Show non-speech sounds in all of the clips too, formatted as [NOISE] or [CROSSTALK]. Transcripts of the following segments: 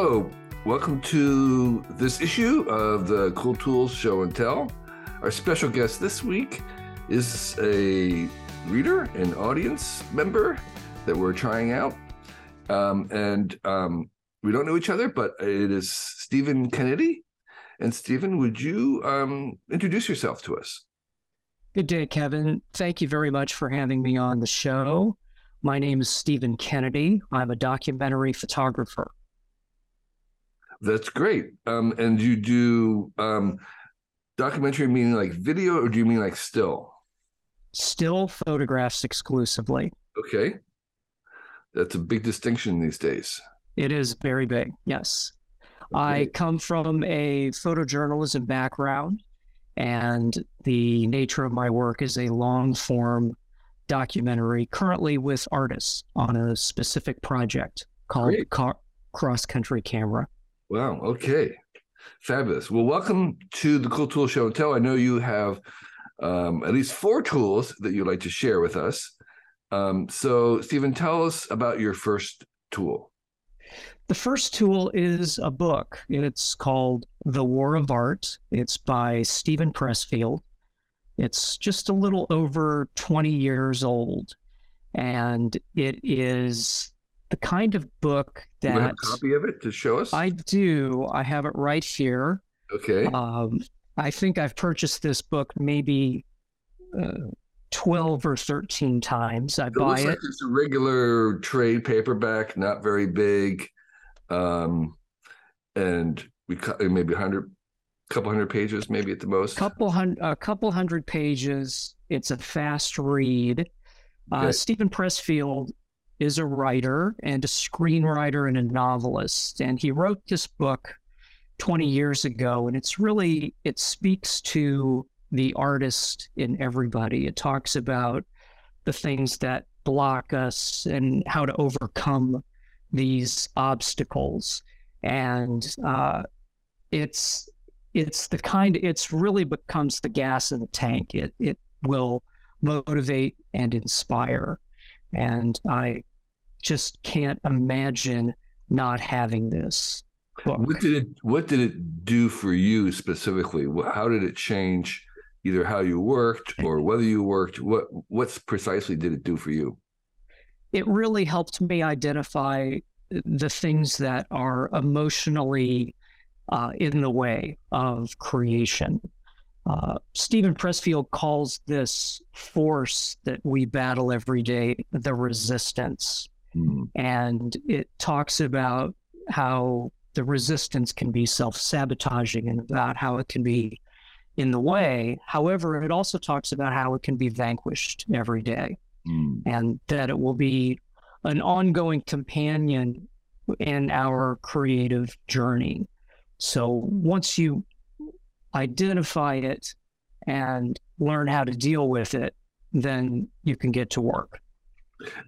Hello, welcome to this issue of the Cool Tools Show and Tell. Our special guest this week is a reader and audience member that we're trying out. Um, and um, we don't know each other, but it is Stephen Kennedy. And Stephen, would you um, introduce yourself to us? Good day, Kevin. Thank you very much for having me on the show. My name is Stephen Kennedy. I'm a documentary photographer. That's great. Um, and you do um, documentary meaning like video, or do you mean like still? Still photographs exclusively. Okay. That's a big distinction these days. It is very big, yes. Okay. I come from a photojournalism background, and the nature of my work is a long form documentary, currently with artists on a specific project called Car- Cross Country Camera. Wow. Okay. Fabulous. Well, welcome to the Cool Tool Show and Tell. I know you have um, at least four tools that you'd like to share with us. Um, so, Stephen, tell us about your first tool. The first tool is a book. It's called The War of Art. It's by Steven Pressfield. It's just a little over 20 years old. And it is the kind of book that you have a copy of it to show us. I do. I have it right here. Okay. Um, I think I've purchased this book maybe uh, twelve or thirteen times. I it buy it. Like it's a regular trade paperback, not very big, um, and we cut maybe hundred, couple hundred pages, maybe at the most. Couple hundred, a couple hundred pages. It's a fast read. Uh. Steven Pressfield is a writer and a screenwriter and a novelist. And he wrote this book 20 years ago. And it's really, it speaks to the artist in everybody. It talks about the things that block us and how to overcome these obstacles. And uh, it's, it's the kind it's really becomes the gas in the tank it it will motivate and inspire and I just can't imagine not having this book. What did it What did it do for you specifically? How did it change either how you worked or whether you worked? What What's precisely did it do for you? It really helped me identify the things that are emotionally uh, in the way of creation. Uh, Steven Pressfield calls this force that we battle every day the resistance. Mm. And it talks about how the resistance can be self sabotaging and about how it can be in the way. However, it also talks about how it can be vanquished every day mm. and that it will be an ongoing companion in our creative journey. So once you identify it and learn how to deal with it, then you can get to work.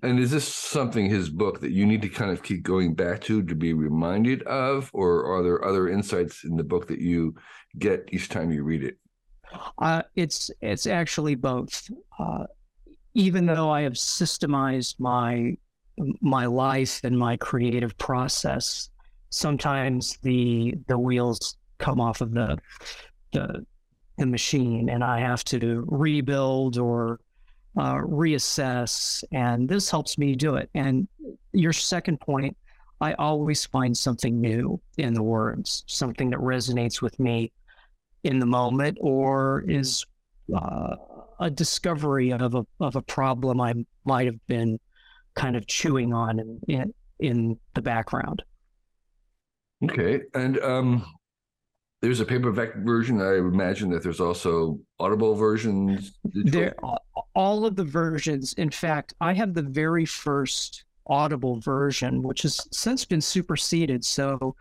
And is this something his book that you need to kind of keep going back to to be reminded of, or are there other insights in the book that you get each time you read it? Uh, it's it's actually both. Uh, even though I have systemized my my life and my creative process, sometimes the the wheels come off of the the the machine and I have to rebuild or uh, reassess. And this helps me do it. And your second point, I always find something new in the words, something that resonates with me in the moment or is uh, a discovery of a, of a problem I might have been kind of chewing on in, in, in the background. Okay. And um, there's a paperback version. I imagine that there's also audible versions. There, all of the versions. In fact, I have the very first audible version, which has since been superseded. So,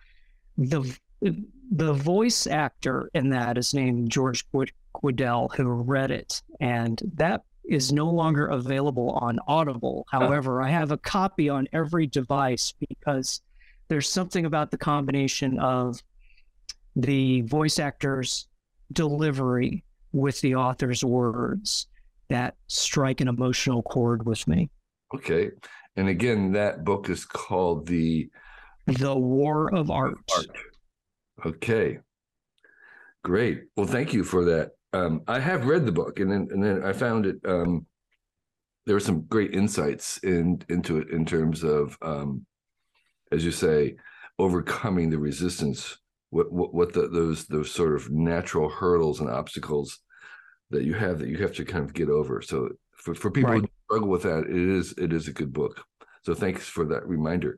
the the voice actor in that is named George Guidall, who read it, and that is no longer available on Audible. However, I have a copy on every device because there's something about the combination of the voice actor's delivery with the author's words that strike an emotional chord with me. Okay. And again, that book is called The The War of Art. Art. Okay. Great. Well, thank you for that. Um, I have read the book, and then and then I found it. Um, there were some great insights in into it in terms of, um, as you say, overcoming the resistance. What what, what the, those those sort of natural hurdles and obstacles that you have that you have to kind of get over. So for, for people right. who struggle with that, it is it is a good book. So thanks for that reminder.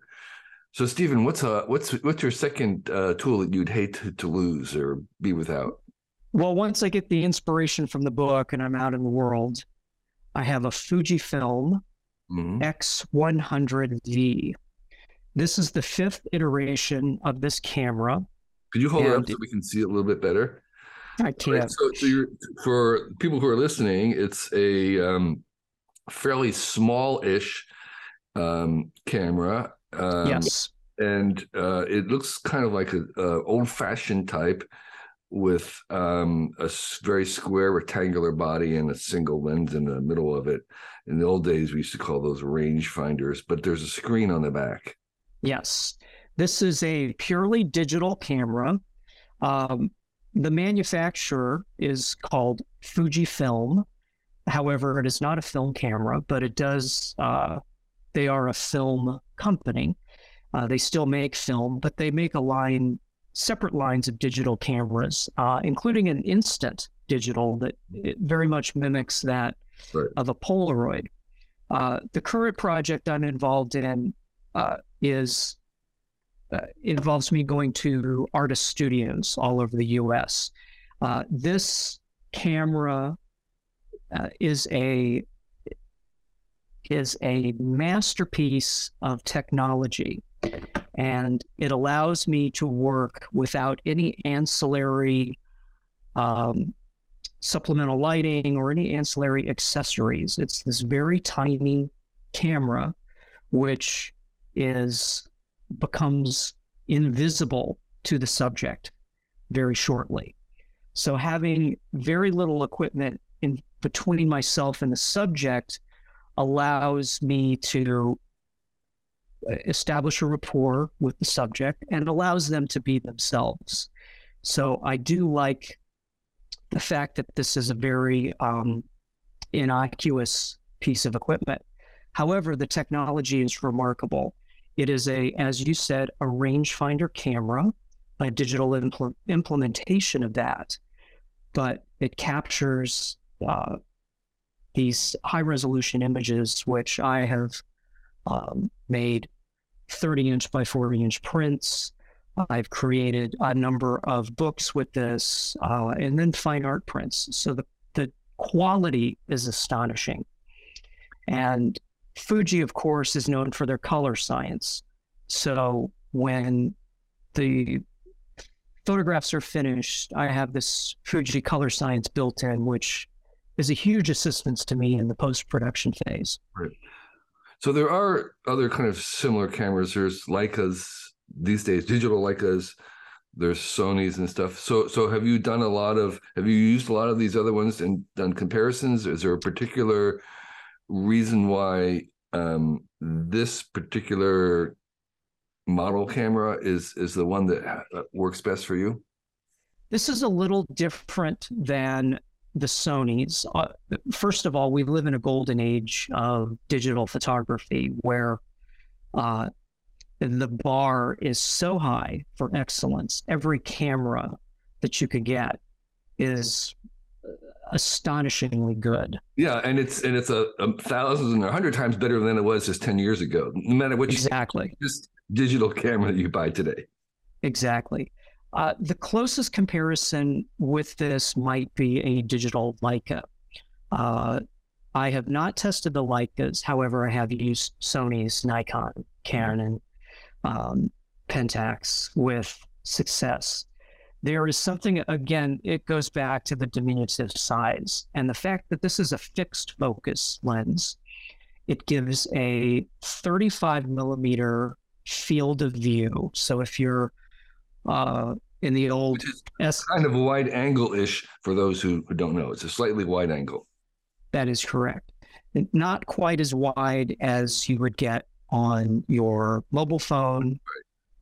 So Stephen, what's uh what's what's your second uh, tool that you'd hate to, to lose or be without? Well, once I get the inspiration from the book and I'm out in the world, I have a Fujifilm mm-hmm. X100V. This is the fifth iteration of this camera. Could you hold it up so we can see it a little bit better? I can. Right, so, so for people who are listening, it's a um, fairly small-ish um, camera. Um, yes. And uh, it looks kind of like a, a old-fashioned type with um, a very square rectangular body and a single lens in the middle of it. In the old days, we used to call those range finders, but there's a screen on the back. Yes. This is a purely digital camera. Um, the manufacturer is called Fujifilm. However, it is not a film camera, but it does, uh, they are a film company. Uh, they still make film, but they make a line, separate lines of digital cameras, uh, including an instant digital that very much mimics that right. of a Polaroid. Uh, the current project I'm involved in uh, is uh, involves me going to artist studios all over the U.S. Uh, this camera uh, is a is a masterpiece of technology, and it allows me to work without any ancillary um, supplemental lighting or any ancillary accessories. It's this very tiny camera, which is becomes invisible to the subject very shortly. So having very little equipment in between myself and the subject allows me to establish a rapport with the subject and allows them to be themselves. So I do like the fact that this is a very um, innocuous piece of equipment. However, the technology is remarkable. It is a, as you said, a rangefinder camera, a digital impl- implementation of that, but it captures uh, these high resolution images, which I have um, made 30 inch by 40 inch prints. I've created a number of books with this, uh, and then fine art prints. So the, the quality is astonishing. And Fuji, of course, is known for their color science. So when the photographs are finished, I have this Fuji color science built in, which is a huge assistance to me in the post production phase. Right. So there are other kind of similar cameras. There's Leicas these days, digital Leicas. There's Sony's and stuff. So so have you done a lot of? Have you used a lot of these other ones and done comparisons? Is there a particular reason why um, this particular model camera is is the one that uh, works best for you? This is a little different than the Sony's. Uh, first of all, we live in a golden age of digital photography where uh, the bar is so high for excellence. Every camera that you could get is astonishingly good. Yeah, and it's and it's a, a thousands and a hundred times better than it was just ten years ago. No matter what exactly you, just digital camera that you buy today. Exactly. Uh, the closest comparison with this might be a digital Leica. Uh, I have not tested the Leicas. However, I have used Sony's, Nikon, Canon, um, Pentax with success there is something again it goes back to the diminutive size and the fact that this is a fixed focus lens. It gives a 35 millimeter field of view. So if you're uh, in the old S- kind of wide angle ish for those who, who don't know. It's a slightly wide angle. That is correct. Not quite as wide as you would get on your mobile phone.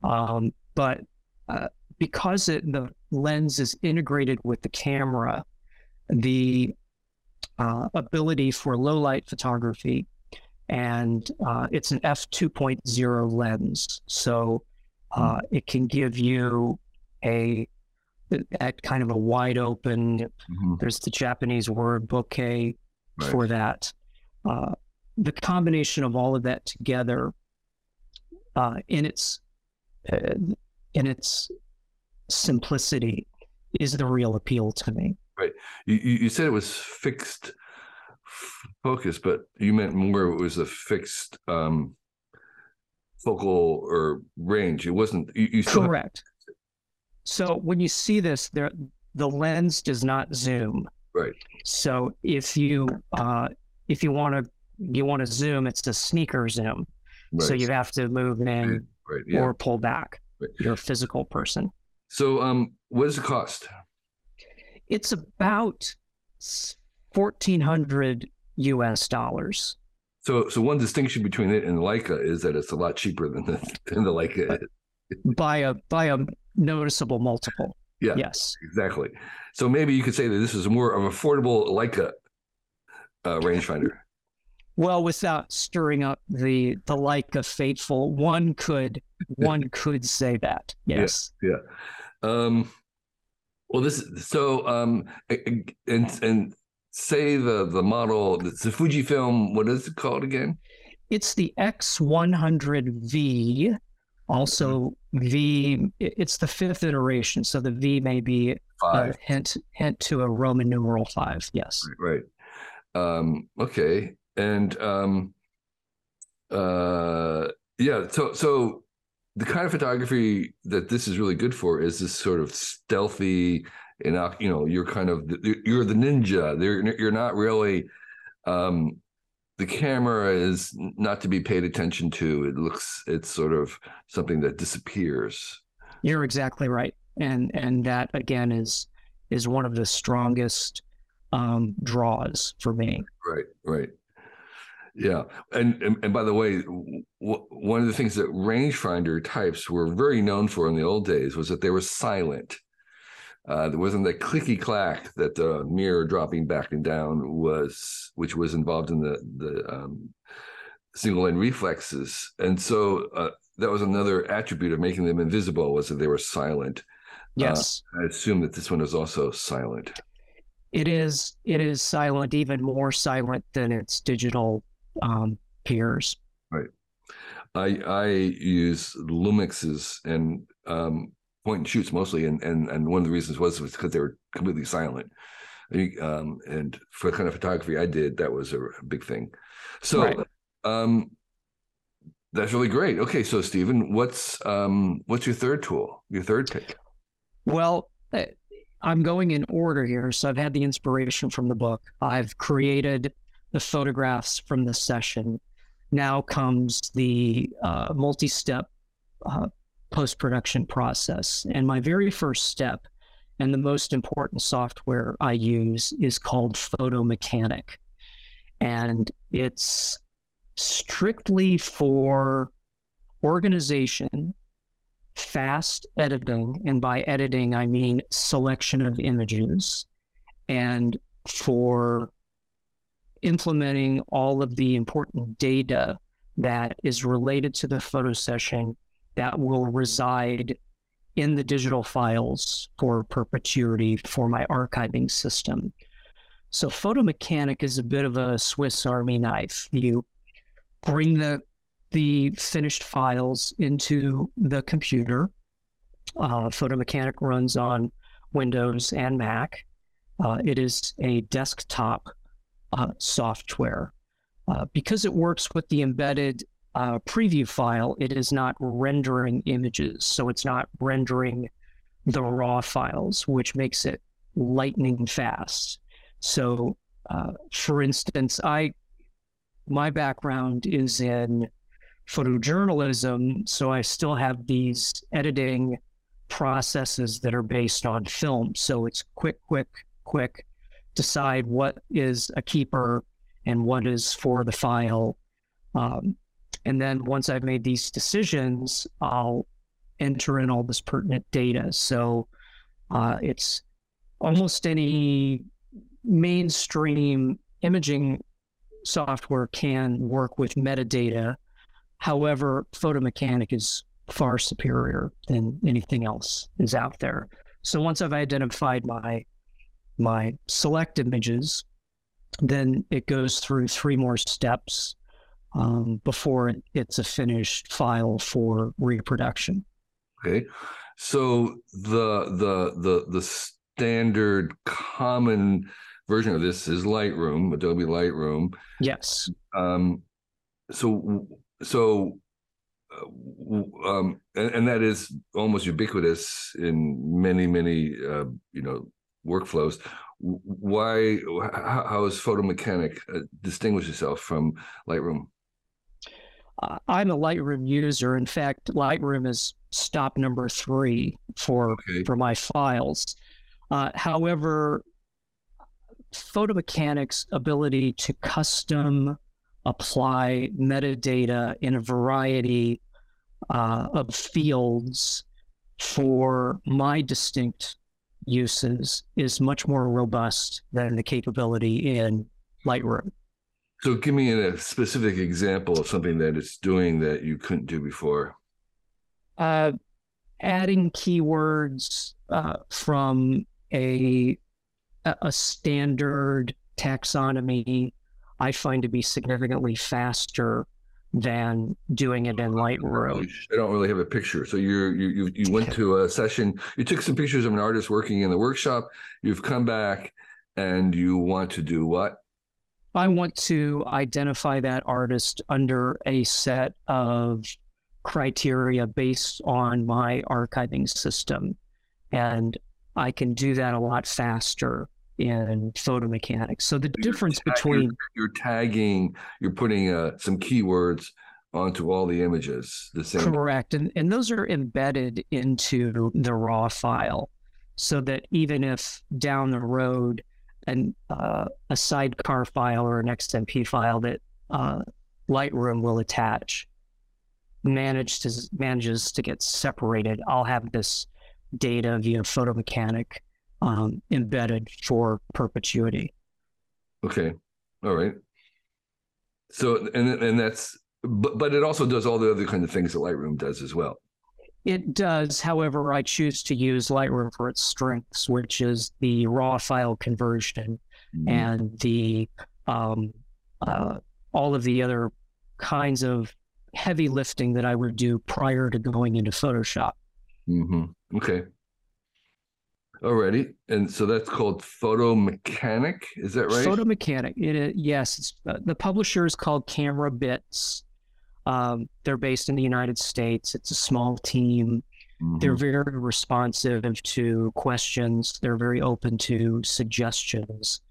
Right. Um, but uh, because it, the lens is integrated with the camera, the uh, ability for low light photography, and uh, it's an f2.0 lens, so uh, mm. it can give you a at kind of a wide open. Mm-hmm. There's the Japanese word bokeh right. for that. Uh, the combination of all of that together uh, in its uh, in its simplicity is the real appeal to me. Right. You, you said it was fixed focus, but you meant more it was a fixed um, focal or range. It wasn't. You, you correct. Have... So when you see this, there the lens does not zoom. Right. So if you uh, if you want to you want to zoom, it's a sneaker zoom. Right. So you have to move in right. Yeah. or pull back. Right. You're a physical person. So um, what does it cost? It's about fourteen hundred U.S. dollars. So, so one distinction between it and Leica is that it's a lot cheaper than the than the Leica by a by a noticeable multiple. Yeah. Yes. Exactly. So maybe you could say that this is more of affordable Leica uh, rangefinder. Well, without stirring up the the Leica faithful, one could [LAUGHS] one could say that. Yes. Yeah. yeah. Um, well, this so um, and and say the the model. It's a Fujifilm. What is it called again? It's the X100V. Also, V. It's the fifth iteration, so the V may be five. a hint hint to a Roman numeral five. Yes. Right. right. Um, okay. And um, uh, yeah. So so the kind of photography that this is really good for is this sort of stealthy and you know you're kind of you're the ninja. You're not really um the camera is not to be paid attention to. It looks it's sort of something that disappears. You're exactly right. And and that again is is one of the strongest um draws for me. Right right yeah, and, and and, by the way, w- one of the things that rangefinder types were very known for in the old days was that they were silent. Uh, there wasn't that clicky clack that the mirror dropping back and down was, which was involved in the the um, single lens reflexes, and so uh, that was another attribute of making them invisible was that they were silent. Uh, yes, uh, I assume that this one is also silent. It is. It is silent, even more silent than its digital um, peers. Right. I I use Lumixes and um, point and shoots mostly, and and and one of the reasons was was because they were completely silent. Um, and for the kind of photography I did, that was a, big thing. So, right. um, that's really great. Okay, so Stephen, what's um, what's your third tool? Your third pick? Well, eh, I'm going in order here. So I've had the inspiration from the book. I've created the photographs from the session. Now comes the uh, multi step uh, post production process. And my very first step and the most important software I use is called Photo Mechanic. And it's strictly for organization, fast editing. And by editing, I mean selection of images. And for implementing all of the important data that is related to the photo session that will reside in the digital files for perpetuity for my archiving system. So Photo Mechanic is a bit of a Swiss Army knife. You bring the the finished files into the computer. Uh, Photo Mechanic runs on Windows and Mac. Uh, it is a desktop uh, software. Uh, because it works with the embedded uh, preview file, it is not rendering images. So it's not rendering the raw files, which makes it lightning fast. So, uh, for instance, I my background is in photojournalism, so I still have these editing processes that are based on film. So it's quick, quick, quick, decide what is a keeper and what is for the file. Um, and then once I've made these decisions, I'll enter in all this pertinent data. So uh, it's almost any mainstream imaging software can work with metadata. However, Photo Mechanic is far superior than anything else is out there. So once I've identified my my select images, then it goes through three more steps um, before it's a finished file for reproduction. Okay, so the the the the standard common version of this is Lightroom, Adobe Lightroom. Yes. Um, so so uh, um, and, and, that is almost ubiquitous in many many uh, you know workflows. Why how, how is Photo Mechanic uh, distinguish itself from Lightroom? I'm a Lightroom user. In fact Lightroom is stop number three for okay. for my files. Uh, however Photo Mechanics ability to custom apply metadata in a variety uh, of fields for my distinct uses is much more robust than the capability in Lightroom. So, give me a specific example of something that it's doing that you couldn't do before. Uh, adding keywords uh, from a a standard taxonomy, I find to be significantly faster than doing it in Lightroom. I don't really have a picture. So you you you went to a session. You took some pictures of an artist working in the workshop. You've come back, and you want to do what? I want to identify that artist under a set of criteria based on my archiving system, and I can do that a lot faster in Photo Mechanics. So the difference you're between you're, tagging, you're putting uh, some keywords onto all the images. The same. Correct, and and those are embedded into the raw file, so that even if down the road an uh, a sidecar file or an XMP file that uh, Lightroom will attach manages manages to get separated, I'll have this data via Photo Mechanic um, embedded for perpetuity. Okay, all right. So and and that's but but it also does all the other kind of things that Lightroom does as well. It does. However, I choose to use Lightroom for its strengths, which is the raw file conversion mm-hmm. and the um, uh, all of the other kinds of heavy lifting that I would do prior to going into Photoshop. Mm-hmm. Okay. Already, and so that's called Photo Mechanic. Is that right? Photo Mechanic. It, yes, uh, the publisher is called Camera Bits. Um, they're based in the United States. It's a small team. Mm-hmm. They're very responsive to questions. They're very open to suggestions.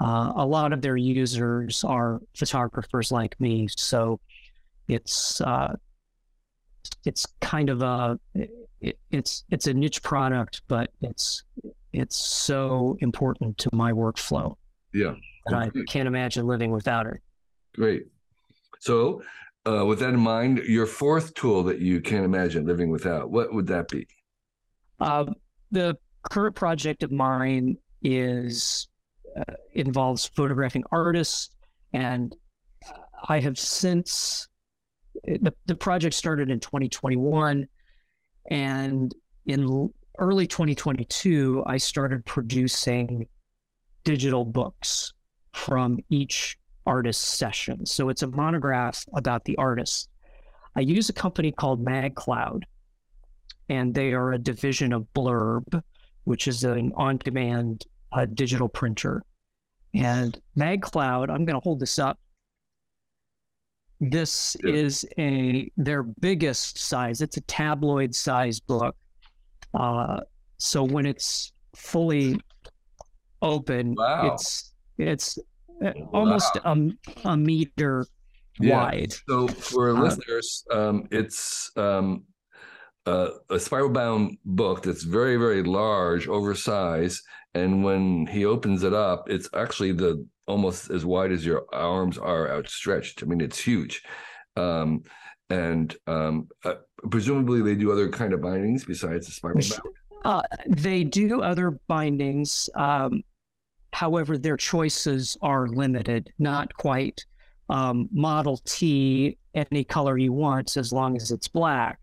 Uh, a lot of their users are photographers like me, so it's uh, it's kind of a it, it's it's a niche product, but it's it's so important to my workflow. Yeah, and I can't imagine living without it. Great. So, uh, with that in mind, your fourth tool that you can't imagine living without, what would that be? Uh, the current project of mine is uh, involves photographing artists, and I have since the, the project started in 2021 and in early 2022 i started producing digital books from each artist session. So it's a monograph about the artist. I use a company called MagCloud and they are a division of Blurb which is an on-demand uh, digital printer. And MagCloud i'm going to hold this up this yeah. is a their biggest size. It's a tabloid size book. Uh, so when it's fully open, wow. it's it's uh, wow. almost a, a meter yeah. wide. So for uh, listeners, um, it's um, uh, a spiral bound book that's very very large, oversized, and when he opens it up, it's actually the almost as wide as your arms are outstretched. I mean, it's huge. Um, and um, uh, presumably they do other kind of bindings besides the spiral bound. Uh, they do other bindings. Um, however, their choices are limited, not quite um, Model T, any color you want, as long as it's black.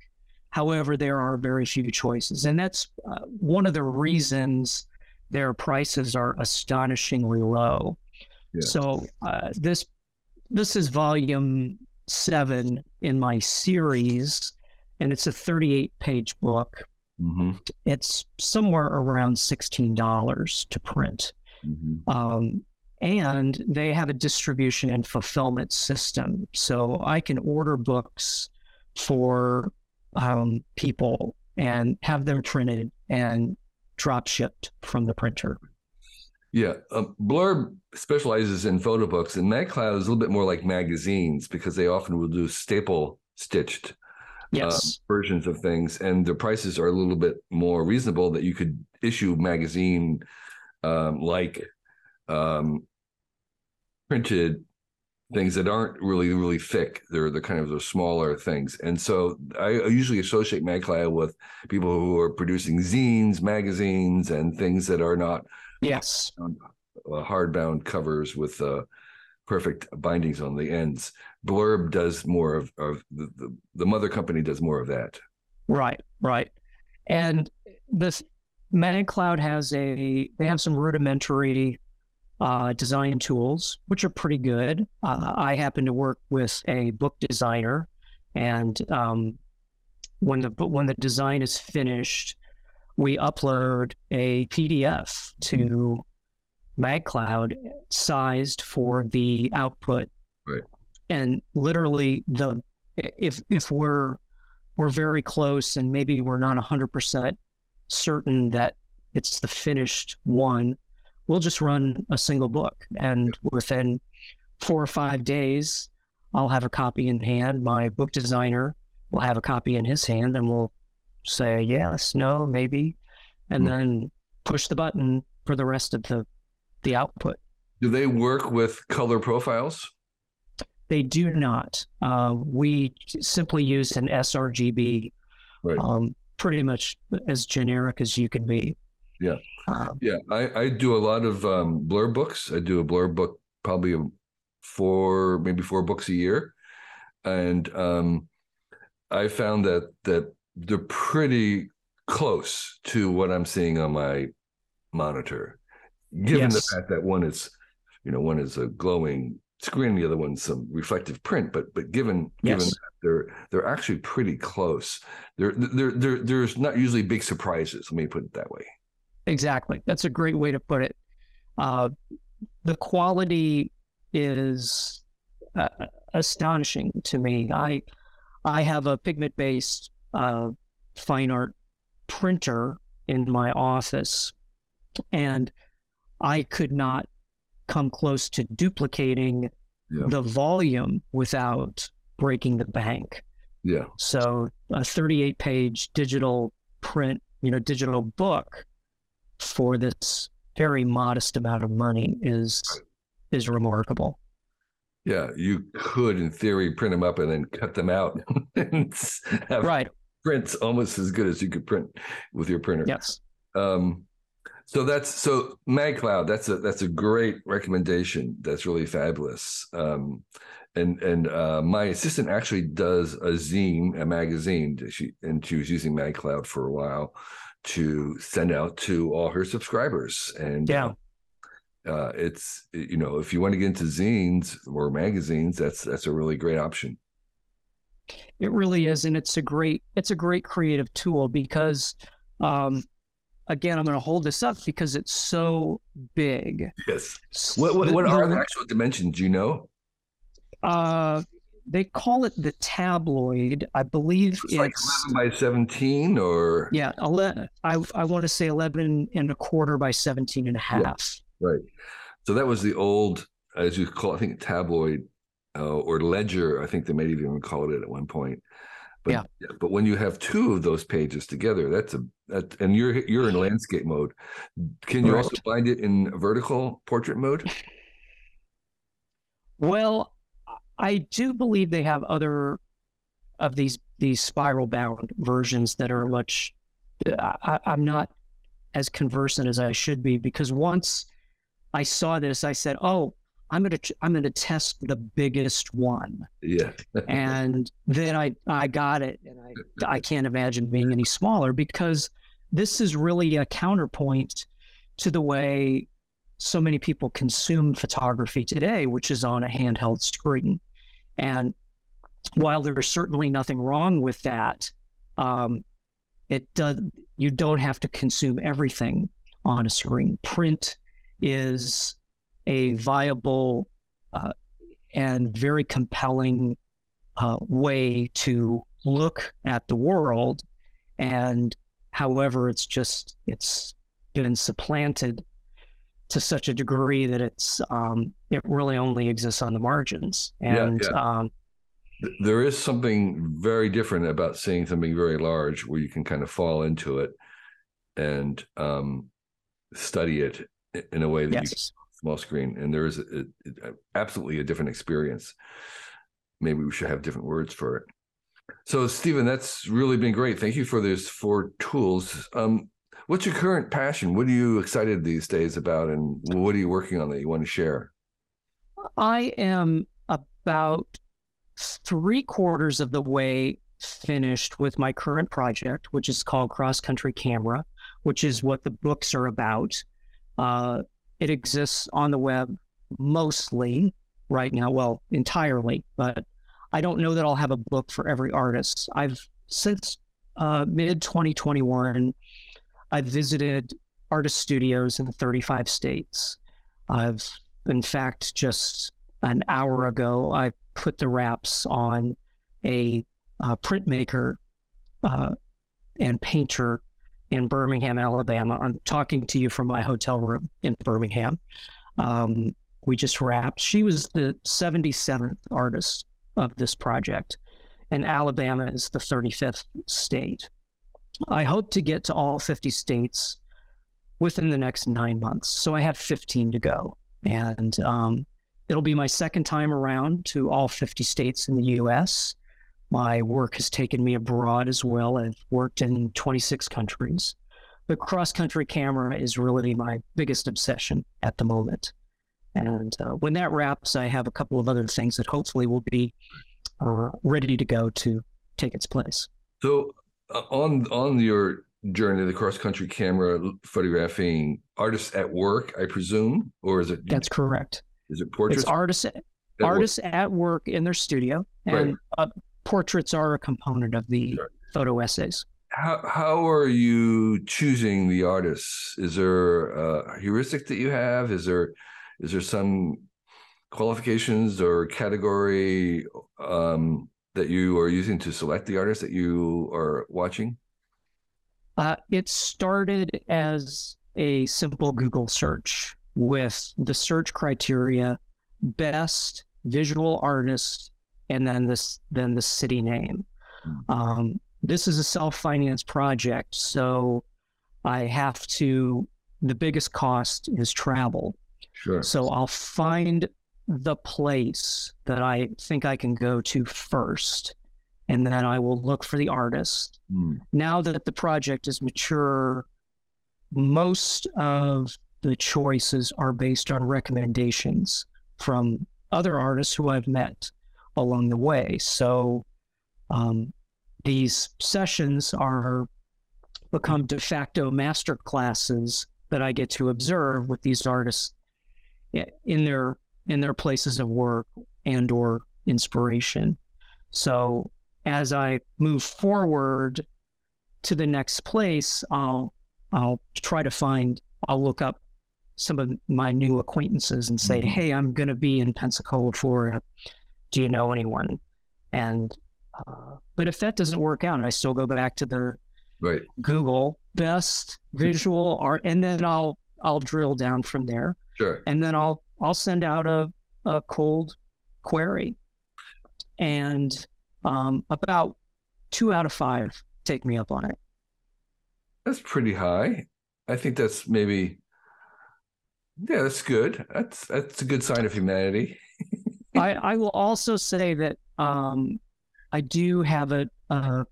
However, there are very few choices. And that's uh, one of the reasons their prices are astonishingly low. Yeah. So uh, this this is volume seven in my series, and it's a 38 page book. Mm-hmm. It's somewhere around $16 to print. Mm-hmm. Um, and they have a distribution and fulfillment system. So I can order books for um, people and have them printed and drop shipped from the printer. Yeah, um, Blurb specializes in photo books, and MagCloud is a little bit more like magazines because they often will do staple stitched uh, yes. uh, versions of things, and the prices are a little bit more reasonable. That you could issue magazine um, like um, printed things that aren't really really thick. They're the kind of the smaller things, and so I usually associate MagCloud with people who are producing zines, magazines, and things that are not yes uh, hardbound covers with uh, perfect bindings on the ends. Blurb does more of, of the, the the mother company does more of that. Right, right, and this MagCloud has a they have some rudimentary uh, design tools, which are pretty good. Uh, I happen to work with a book designer, and um, when the when the design is finished, we upload a PDF to MagCloud sized for the output. Right. And literally, the if if we're we're very close, and maybe we're not hundred percent certain that it's the finished one we'll just run a single book. And within four or five days, I'll have a copy in hand. My book designer will have a copy in his hand, and we'll say yes, no, maybe, and mm then push the button for the rest of the the output. Do they work with color profiles? They do not. Uh, we simply use an sRGB, right. um, pretty much as generic as you can be. Yeah. Um, yeah. I, I do a lot of um, Blurb books. I do a Blurb book probably four, maybe four books a year. And um, I found that that they're pretty close to what I'm seeing on my monitor, given yes. the fact that one is, you know, one is a glowing screen, the other one's some reflective print. But but given yes. given that they're they're actually pretty close. There there there there's not usually big surprises. Let me put it that way. Exactly. That's a great way to put it. Uh, the quality is uh, astonishing to me. I I have a pigment based uh, fine art printer in my office, and I could not come close to duplicating yeah. the volume without breaking the bank. Yeah. So a 38 page digital print, you know, digital book for this very modest amount of money is is remarkable. Yeah, you could, in theory, print them up and then cut them out [LAUGHS] have right. prints almost as good as you could print with your printer. Yes. Um, so that's so MagCloud. That's a that's a great recommendation. That's really fabulous. Um, and and uh, my assistant actually does a zine, a magazine. She and she was using MagCloud for a while to send out to all her subscribers. And yeah. Uh, it's you know if you want to get into zines or magazines that's that's a really great option. It really is and it's a great it's a great creative tool because um again i'm going to hold this up because it's so big. Yes. What what, what are the actual dimensions? Do you know? Uh they call it the tabloid. I believe it's, it's like 11 by 17 or yeah, 11, I, I want to say 11 and a quarter by 17 and a half. Yeah, right. So that was the old, as you call, it, I think tabloid uh, or ledger. I think they might even call it at one point. But yeah. yeah. but when you have two of those pages together, that's a that, and you're you're in landscape mode. Can you right. also find it in vertical portrait mode? Well, I do believe they have other of these these spiral bound versions that are much. I, I'm not as conversant as I should be because once I saw this, I said, "Oh, I'm gonna I'm gonna test the biggest one." Yeah. [LAUGHS] and then I I got it, and I I can't imagine being any smaller because this is really a counterpoint to the way so many people consume photography today, which is on a handheld screen. And while there is certainly nothing wrong with that, um, it does. You don't have to consume everything on a screen. Print is a viable uh, and very compelling uh, way to look at the world. And however, it's just it's been supplanted to such a degree that it's um, it really only exists on the margins. And yeah, yeah. Um, there is something very different about seeing something very large where you can kind of fall into it and um, study it in a way that yes. you small screen and there is a, a, absolutely a different experience maybe we should have different words for it so stephen that's really been great thank you for those four tools um, what's your current passion what are you excited these days about and what are you working on that you want to share i am about three quarters of the way finished with my current project, which is called Cross Country Camera, which is what the books are about. Uh, it exists on the web mostly right now, well, entirely, but I don't know that I'll have a book for every artist. I've since uh, mid 2021, I've visited artist studios in 35 states. I've, in fact, just an hour ago, I put the wraps on a uh, printmaker uh, and painter in Birmingham, Alabama. I'm talking to you from my hotel room in Birmingham. Um, we just wrapped. She was the 77th artist of this project, and Alabama is the 35th state. I hope to get to all 50 states within the next nine months. So I have 15 to go. And um, It'll be my second time around to all 50 states in the US. My work has taken me abroad as well. I've worked in 26 countries. The cross country camera is really my biggest obsession at the moment. And uh, when that wraps, I have a couple of other things that hopefully will be uh, ready to go to take its place. So, on on your journey, the cross country camera photographing artists at work, I presume, or is it? That's correct. Is it portraits? It's artists artists work? at work in their studio, and right. uh, portraits are a component of the sure. photo essays. How how are you choosing the artists? Is there a heuristic that you have? Is there is there some qualifications or category um, that you are using to select the artists that you are watching? Uh, it started as a simple Google search with the search criteria best visual artist and then this then the city name. Hmm. Um, this is a self-financed project, so I have to. The biggest cost is travel. Sure. So I'll find the place that I think I can go to first, and then I will look for the artist. Mm. Now that the project is mature, most of the choices are based on recommendations from other artists who I've met along the way. So um, these sessions are become de facto master classes that I get to observe with these artists in their in their places of work and or inspiration. So as I move forward to the next place, I'll I'll try to find I'll look up some of my new acquaintances and say, mm-hmm. "Hey, I'm going to be in Pensacola, Florida. Do you know anyone?" And uh, but if that doesn't work out, I still go back to the right. Google best visual art, and then I'll I'll drill down from there. Sure. And then I'll I'll send out a a cold query, and um, about two out of five take me up on it. That's pretty high. I think that's maybe yeah, that's good. That's that's a good sign of humanity. [LAUGHS] I, I will also say that um, I do have a, a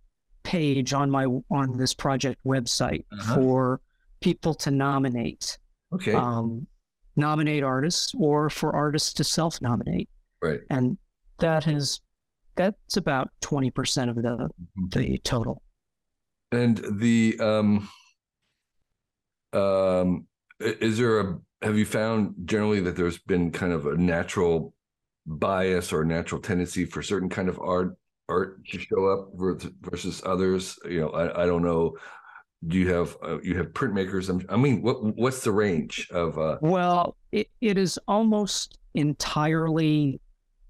page on my on this project website uh-huh. for people to nominate. Okay. Um, nominate artists or for artists to self nominate. Right. And that is that's about 20% of the mm-hmm. the total. And the um um is there a have you found generally that there's been kind of a natural bias or natural tendency for certain kind of art art to show up versus others you know i, I don't know do you have uh, you have printmakers i mean what what's the range of uh well it, it is almost entirely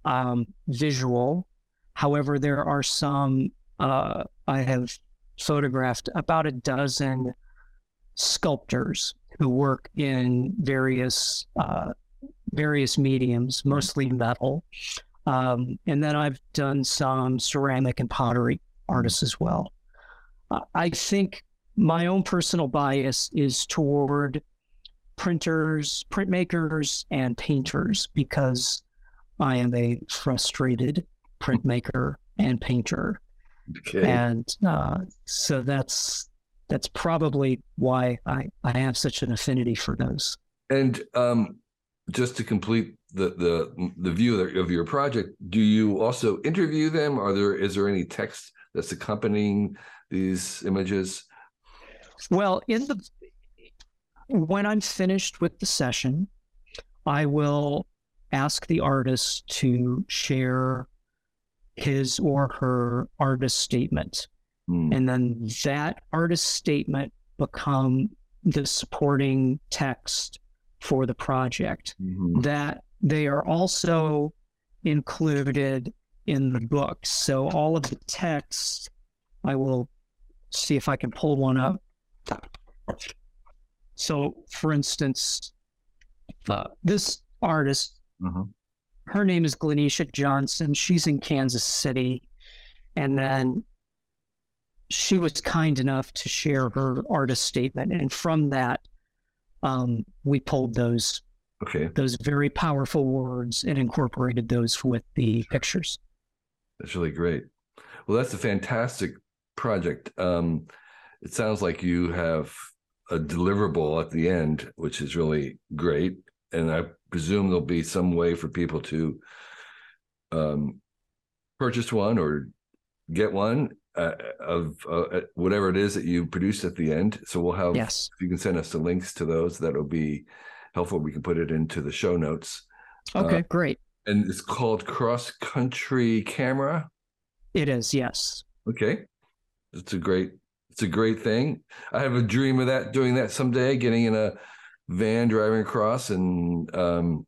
um visual however there are some uh i have photographed about a dozen sculptors who work in various uh, various mediums, mostly metal. Um, and then I've done some ceramic and pottery artists as well. Uh, I think my own personal bias is toward printers, printmakers, and painters because I am a frustrated printmaker and painter. Okay. And uh, so that's that's probably why I, I have such an affinity for those. And um, just to complete the the the view of your project, do you also interview them? Are there is there any text that's accompanying these images? Well, in the when I'm finished with the session, I will ask the artist to share his or her artist statement Mm. And then that artist statement become the supporting text for the project. Mm-hmm. That they are also included in the book. So all of the text, I will see if I can pull one up. So, for instance, uh, this artist, mm-hmm. her name is Glenisha Johnson. She's in Kansas City. And then she was kind enough to share her artist statement, and from that, um, we pulled those okay those very powerful words and incorporated those with the pictures. That's really great. Well, that's a fantastic project. Um, it sounds like you have a deliverable at the end, which is really great. And I presume there'll be some way for people to um, purchase one or get one uh, of uh, whatever it is that you produced at the end. So we'll have, yes. you can send us the links to those. That'll be helpful. We can put it into the show notes. Okay, uh, great. And it's called Cross Country Camera. It is, yes. Okay, it's a great, it's a great thing. I have a dream of that, doing that someday, getting in a van driving across and um,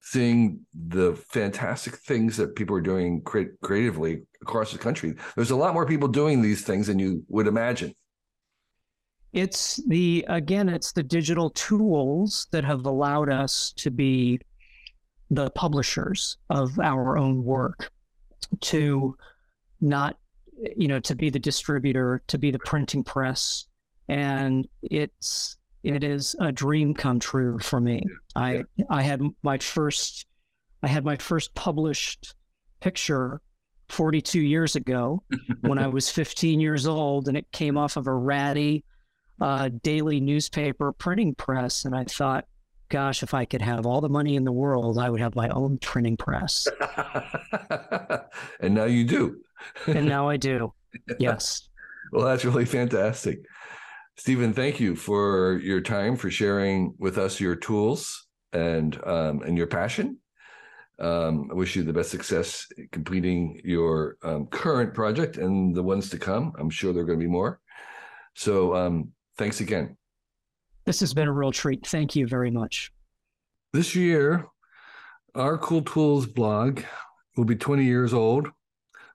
seeing the fantastic things that people are doing cre- creatively across the country. There's a lot more people doing these things than you would imagine. It's the again, it's the digital tools that have allowed us to be the publishers of our own work, to not, you know, to be the distributor, to be the printing press, and it's it is a dream come true for me. I I had my first I had my first published picture 42 years ago [LAUGHS] when I was 15 years old, and it came off of a ratty uh, daily newspaper printing press, and I thought, gosh, if I could have all the money in the world, I would have my own printing press. [LAUGHS] and now you do. and now I do. Yes. [LAUGHS] well, that's really fantastic. Stephen, thank you for your time, for sharing with us your tools and um, and your passion. Um, I wish you the best success completing your um, current project and the ones to come. I'm sure there are going to be more. So um, thanks again. This has been a real treat. Thank you very much. This year, our Cool Tools blog will be 20 years old,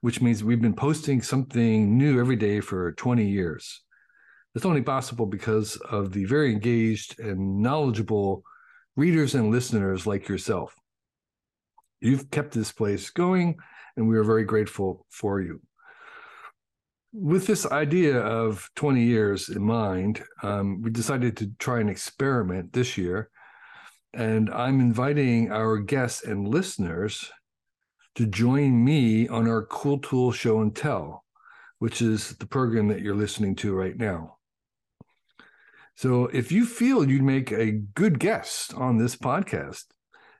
which means we've been posting something new every day for 20 years. It's only possible because of the very engaged and knowledgeable readers and listeners like yourself. You've kept this place going, and we are very grateful for you. With this idea of 20 years in mind, um, we decided to try an experiment this year. And I'm inviting our guests and listeners to join me on our Cool Tool Show and Tell, which is the program that you're listening to right now. So if you feel you'd make a good guest on this podcast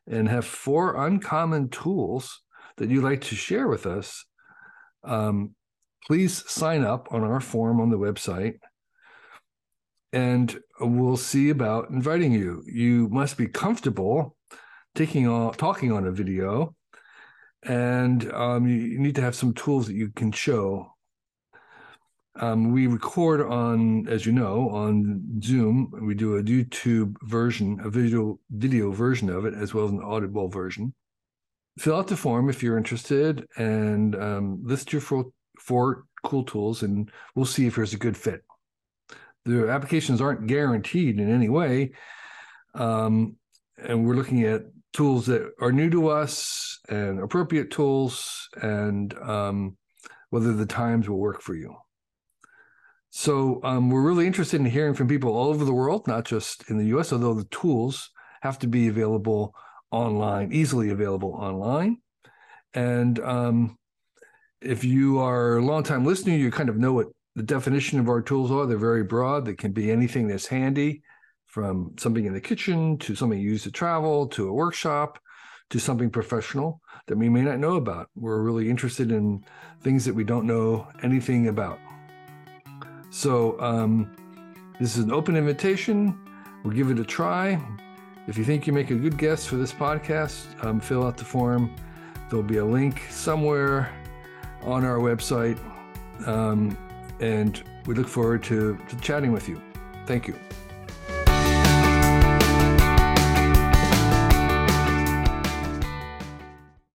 and have four uncommon tools that you'd like to share with us, um, please sign up on our form on the website and we'll see about inviting you. You must be comfortable taking on talking on a video, and um, you need to have some tools that you can show. Um, we record on, as you know, on Zoom. We do a YouTube version, a video video version of it, as well as an audible version. Fill out the form if you're interested, and um, list your four, four cool tools, and we'll see if there's a good fit the applications aren't guaranteed in any way. Um, and we're looking at tools that are new to us and appropriate tools and um, whether the times will work for you. So um, we're really interested in hearing from people all over the world, not just in the US, although the tools have to be available online, easily available online. And um, if you are a long-time listener, you kind of know what the definition of our tools are they're very broad. They can be anything that's handy, from something in the kitchen to something you use to travel to a workshop to something professional that we may not know about. We're really interested in things that we don't know anything about. So, um, this is an open invitation. We'll give it a try. If you think you make a good guest for this podcast, um, fill out the form. There'll be a link somewhere on our website. Um, and we look forward to, to chatting with you. Thank you.